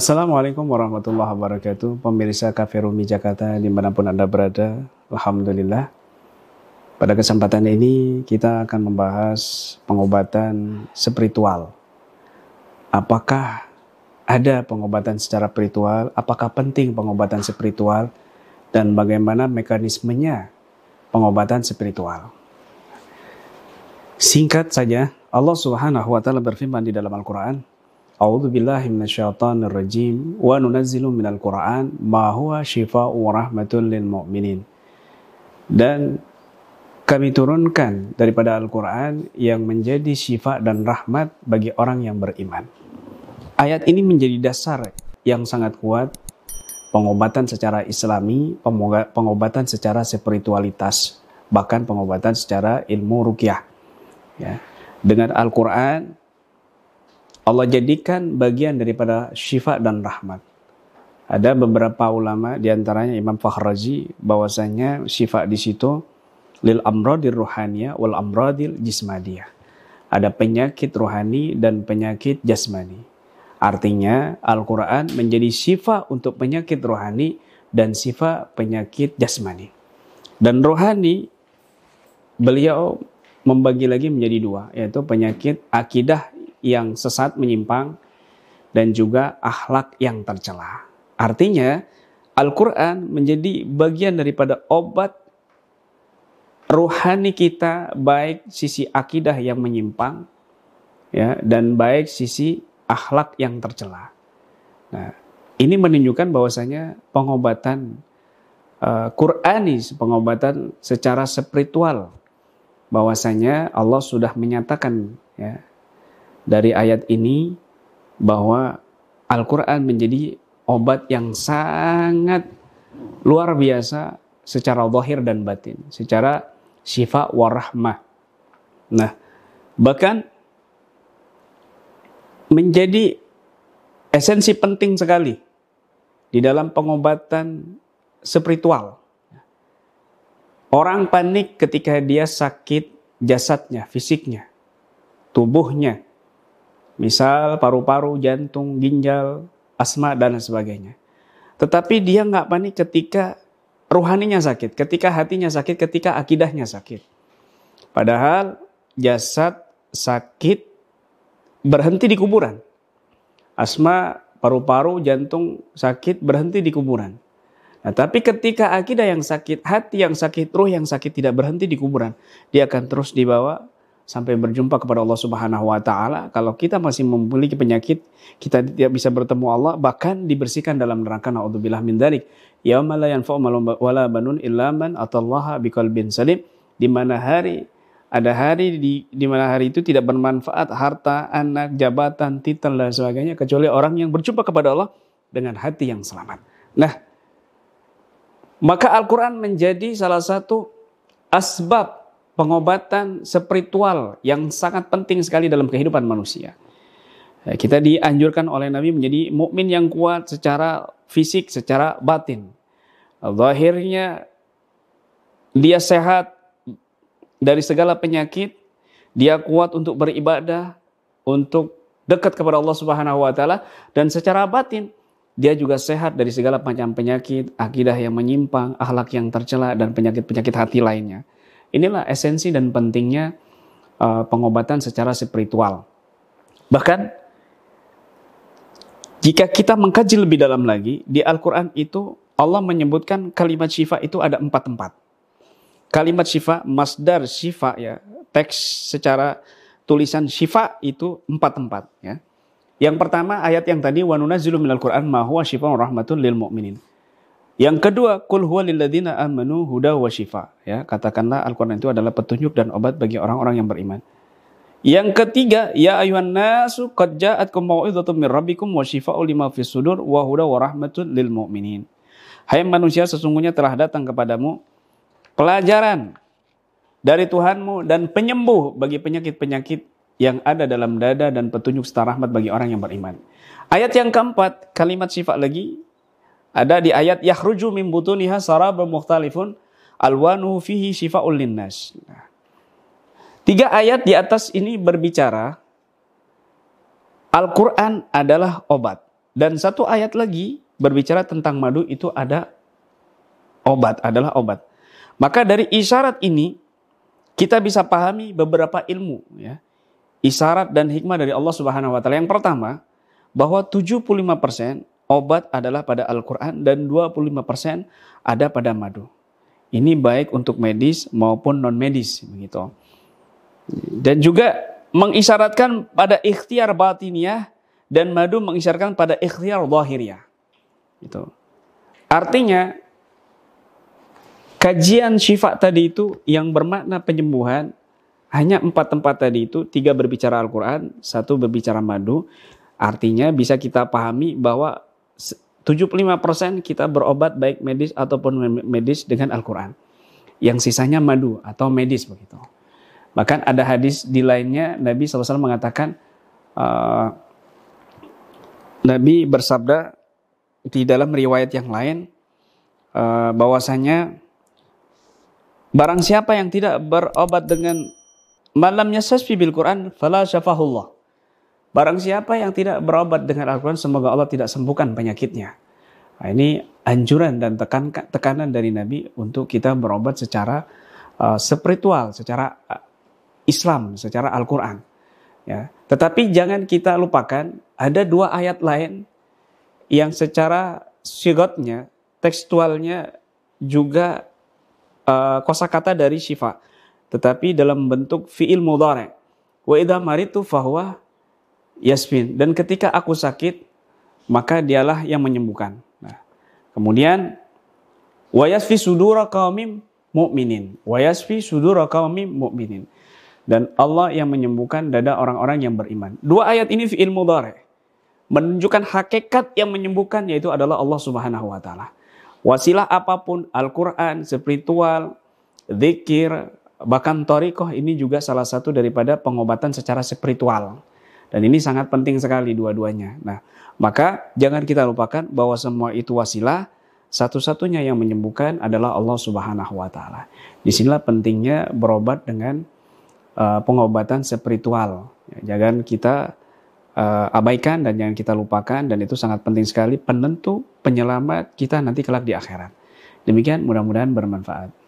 Assalamualaikum warahmatullahi wabarakatuh Pemirsa Cafe Rumi Jakarta di mana pun Anda berada Alhamdulillah Pada kesempatan ini kita akan membahas pengobatan spiritual Apakah ada pengobatan secara spiritual? Apakah penting pengobatan spiritual? Dan bagaimana mekanismenya pengobatan spiritual? Singkat saja, Allah Subhanahu wa taala berfirman di dalam Al-Qur'an, A'udzu billahi minasyaitonir rajim wa nunazzilu minal Qur'an ma huwa syifaa'u wa rahmatun lil mu'minin. Dan kami turunkan daripada Al-Qur'an yang menjadi syifa dan rahmat bagi orang yang beriman. Ayat ini menjadi dasar yang sangat kuat pengobatan secara islami, pengobatan secara spiritualitas, bahkan pengobatan secara ilmu rukyah. Ya. Dengan Al-Quran Allah jadikan bagian daripada syifa dan rahmat. Ada beberapa ulama di antaranya Imam Fakhrazi bahwasanya syifa di situ lil amradir ruhaniyah wal amradil jismadiyah. Ada penyakit rohani dan penyakit jasmani. Artinya Al-Quran menjadi syifa untuk penyakit rohani dan syifa penyakit jasmani. Dan rohani beliau membagi lagi menjadi dua, yaitu penyakit akidah yang sesat menyimpang dan juga akhlak yang tercela. Artinya Al-Quran menjadi bagian daripada obat rohani kita baik sisi akidah yang menyimpang ya dan baik sisi akhlak yang tercela. Nah, ini menunjukkan bahwasanya pengobatan uh, Qurani, pengobatan secara spiritual bahwasanya Allah sudah menyatakan ya dari ayat ini bahwa Al-Quran menjadi obat yang sangat luar biasa secara zahir dan batin, secara syifa warahmah. Nah, bahkan menjadi esensi penting sekali di dalam pengobatan spiritual. Orang panik ketika dia sakit jasadnya, fisiknya, tubuhnya, Misal paru-paru, jantung, ginjal, asma, dan sebagainya. Tetapi dia nggak panik ketika rohaninya sakit, ketika hatinya sakit, ketika akidahnya sakit. Padahal jasad sakit berhenti di kuburan. Asma, paru-paru, jantung sakit berhenti di kuburan. Nah, tapi ketika akidah yang sakit, hati yang sakit, roh yang sakit tidak berhenti di kuburan, dia akan terus dibawa sampai berjumpa kepada Allah Subhanahu wa taala. Kalau kita masih memiliki penyakit, kita tidak bisa bertemu Allah, bahkan dibersihkan dalam neraka naudzubillah min dzalik. Yauma la yanfa'u wala banun illa man atallaha biqalbin salim. Di mana hari ada hari di, di mana hari itu tidak bermanfaat harta, anak, jabatan, titel dan sebagainya kecuali orang yang berjumpa kepada Allah dengan hati yang selamat. Nah, maka Al-Qur'an menjadi salah satu asbab pengobatan spiritual yang sangat penting sekali dalam kehidupan manusia. Ya, kita dianjurkan oleh Nabi menjadi mukmin yang kuat secara fisik, secara batin. Zahirnya dia sehat dari segala penyakit, dia kuat untuk beribadah, untuk dekat kepada Allah Subhanahu wa taala dan secara batin dia juga sehat dari segala macam penyakit, akidah yang menyimpang, akhlak yang tercela dan penyakit-penyakit hati lainnya. Inilah esensi dan pentingnya uh, pengobatan secara spiritual. Bahkan jika kita mengkaji lebih dalam lagi di Al-Quran itu Allah menyebutkan kalimat syifa itu ada empat tempat. Kalimat syifa, masdar syifa ya, teks secara tulisan syifa itu empat tempat ya. Yang pertama ayat yang tadi wa nunazzilu minal Qur'an ma huwa syifaa'un rahmatun lil mu'minin. Yang kedua, kul huwa lilladzina amanu huda wa shifa. Ya, katakanlah Al-Qur'an itu adalah petunjuk dan obat bagi orang-orang yang beriman. Yang ketiga, ya ayuhan nasu qad ja'atkum mau'izatun min rabbikum wa shifaa'un lima fis sudur wa huda wa rahmatun lil mu'minin. Hai manusia, sesungguhnya telah datang kepadamu pelajaran dari Tuhanmu dan penyembuh bagi penyakit-penyakit yang ada dalam dada dan petunjuk serta rahmat bagi orang yang beriman. Ayat yang keempat, kalimat sifat lagi, ada di ayat yakhruju min butuniha sarabun mukhtalifun alwanuhu fihi shifaa'ul linnas. Nah, tiga ayat di atas ini berbicara Al-Quran adalah obat. dan satu ayat lagi berbicara tentang madu itu ada obat, adalah obat. Maka dari isyarat ini kita bisa pahami beberapa ilmu ya. Isyarat dan hikmah dari Allah Subhanahu wa taala. Yang pertama, bahwa 75% obat adalah pada Al-Qur'an dan 25% ada pada madu. Ini baik untuk medis maupun non medis begitu. Dan juga mengisyaratkan pada ikhtiar batiniah dan madu mengisyaratkan pada ikhtiar zahiriyah. Itu. Artinya kajian syifa tadi itu yang bermakna penyembuhan hanya empat tempat tadi itu tiga berbicara Al-Quran, satu berbicara madu. Artinya bisa kita pahami bahwa 75% kita berobat baik medis ataupun medis dengan Al-Quran. Yang sisanya madu atau medis begitu. Bahkan ada hadis di lainnya Nabi SAW mengatakan uh, Nabi bersabda di dalam riwayat yang lain uh, bahwasanya barang siapa yang tidak berobat dengan malamnya sasfi bil Quran fala syafahullah. Barang siapa yang tidak berobat dengan Al-Quran semoga Allah tidak sembuhkan penyakitnya. Nah, ini anjuran dan tekan, tekanan dari Nabi untuk kita berobat secara uh, spiritual, secara uh, Islam, secara Al-Quran. Ya. Tetapi jangan kita lupakan ada dua ayat lain yang secara sigotnya, tekstualnya juga uh, kosakata dari syifa. Tetapi dalam bentuk fi'il mudhari. Wa idha maritu fahuwa yasmin. Dan ketika aku sakit, maka dialah yang menyembuhkan. Nah, kemudian wa yasfi sudura qaumim mu'minin. Wa yasfi sudura qaumim mu'minin dan Allah yang menyembuhkan dada orang-orang yang beriman. Dua ayat ini fi'il mudhari menunjukkan hakikat yang menyembuhkan yaitu adalah Allah Subhanahu wa taala. Wasilah apa pun Al-Qur'an, spiritual, zikir, bahkan torikoh ini juga salah satu daripada pengobatan secara spiritual. Dan ini sangat penting sekali dua-duanya. Nah, maka jangan kita lupakan bahwa semua itu wasilah, satu-satunya yang menyembuhkan adalah Allah Subhanahu wa taala. Di sinilah pentingnya berobat dengan uh, pengobatan spiritual. Jangan kita uh, abaikan dan jangan kita lupakan dan itu sangat penting sekali penentu penyelamat kita nanti kelak di akhirat. Demikian mudah-mudahan bermanfaat.